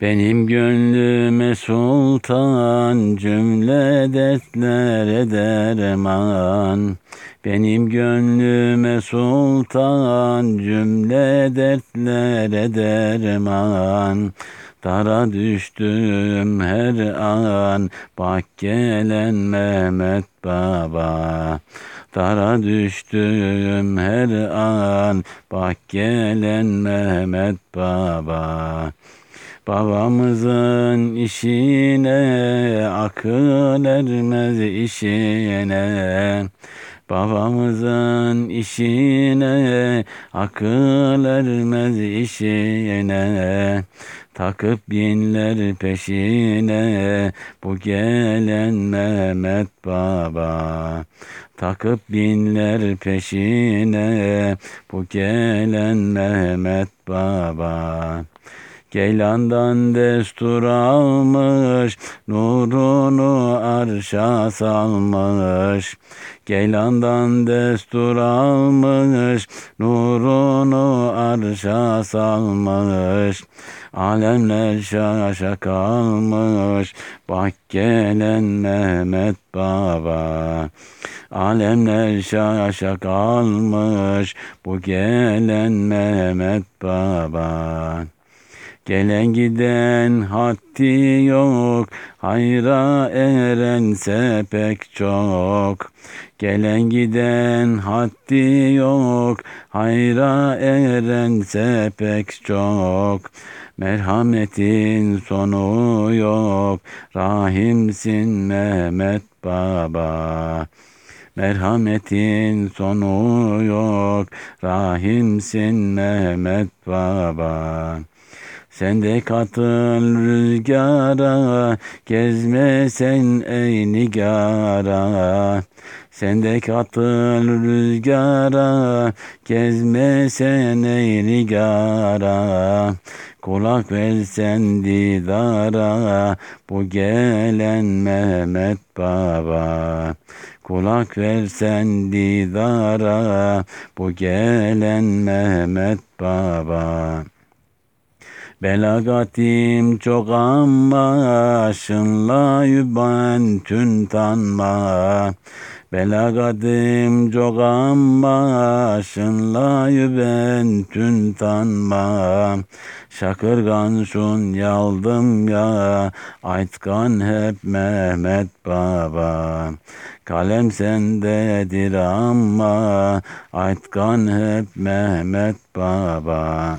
Benim gönlüme sultan cümle dertlere derman Benim gönlüme sultan cümle dertlere derman Dara düştüm her an bak gelen Mehmet Baba. Dara düştüm her an bak gelen Mehmet Baba Babamızın işine akıl ermez işine. Babamızın işine akıl ermez işine. Takıp binler peşine bu gelen Mehmet Baba. Takıp binler peşine bu gelen Mehmet Baba Geylandan destur almış, nurunu arşa salmış. Geylandan destur almış, nurunu arşa salmış. Alemler şaşa kalmış, bak gelen Mehmet Baba. Alemler şaşa kalmış, bu gelen Mehmet Baba. Gelen giden haddi yok, hayra erense pek çok. Gelen giden haddi yok, hayra erense pek çok. Merhametin sonu yok, rahimsin Mehmet Baba. Merhametin sonu yok, rahimsin Mehmet Baba. Sen de katıl rüzgara, gezme sen ey nigara. Sen de katıl rüzgara, gezme sen ey nigara. Kulak versen didara, bu gelen Mehmet Baba. Kulak versen didara, bu gelen Mehmet Baba. Belagatim çok ama şınla yüben tün tanma. Belagatim çok ama şınla yüben tün tanma. Şakırgan şun yaldım ya, aytkan hep Mehmet Baba. Kalem sendedir ama, aytkan hep Mehmet Baba.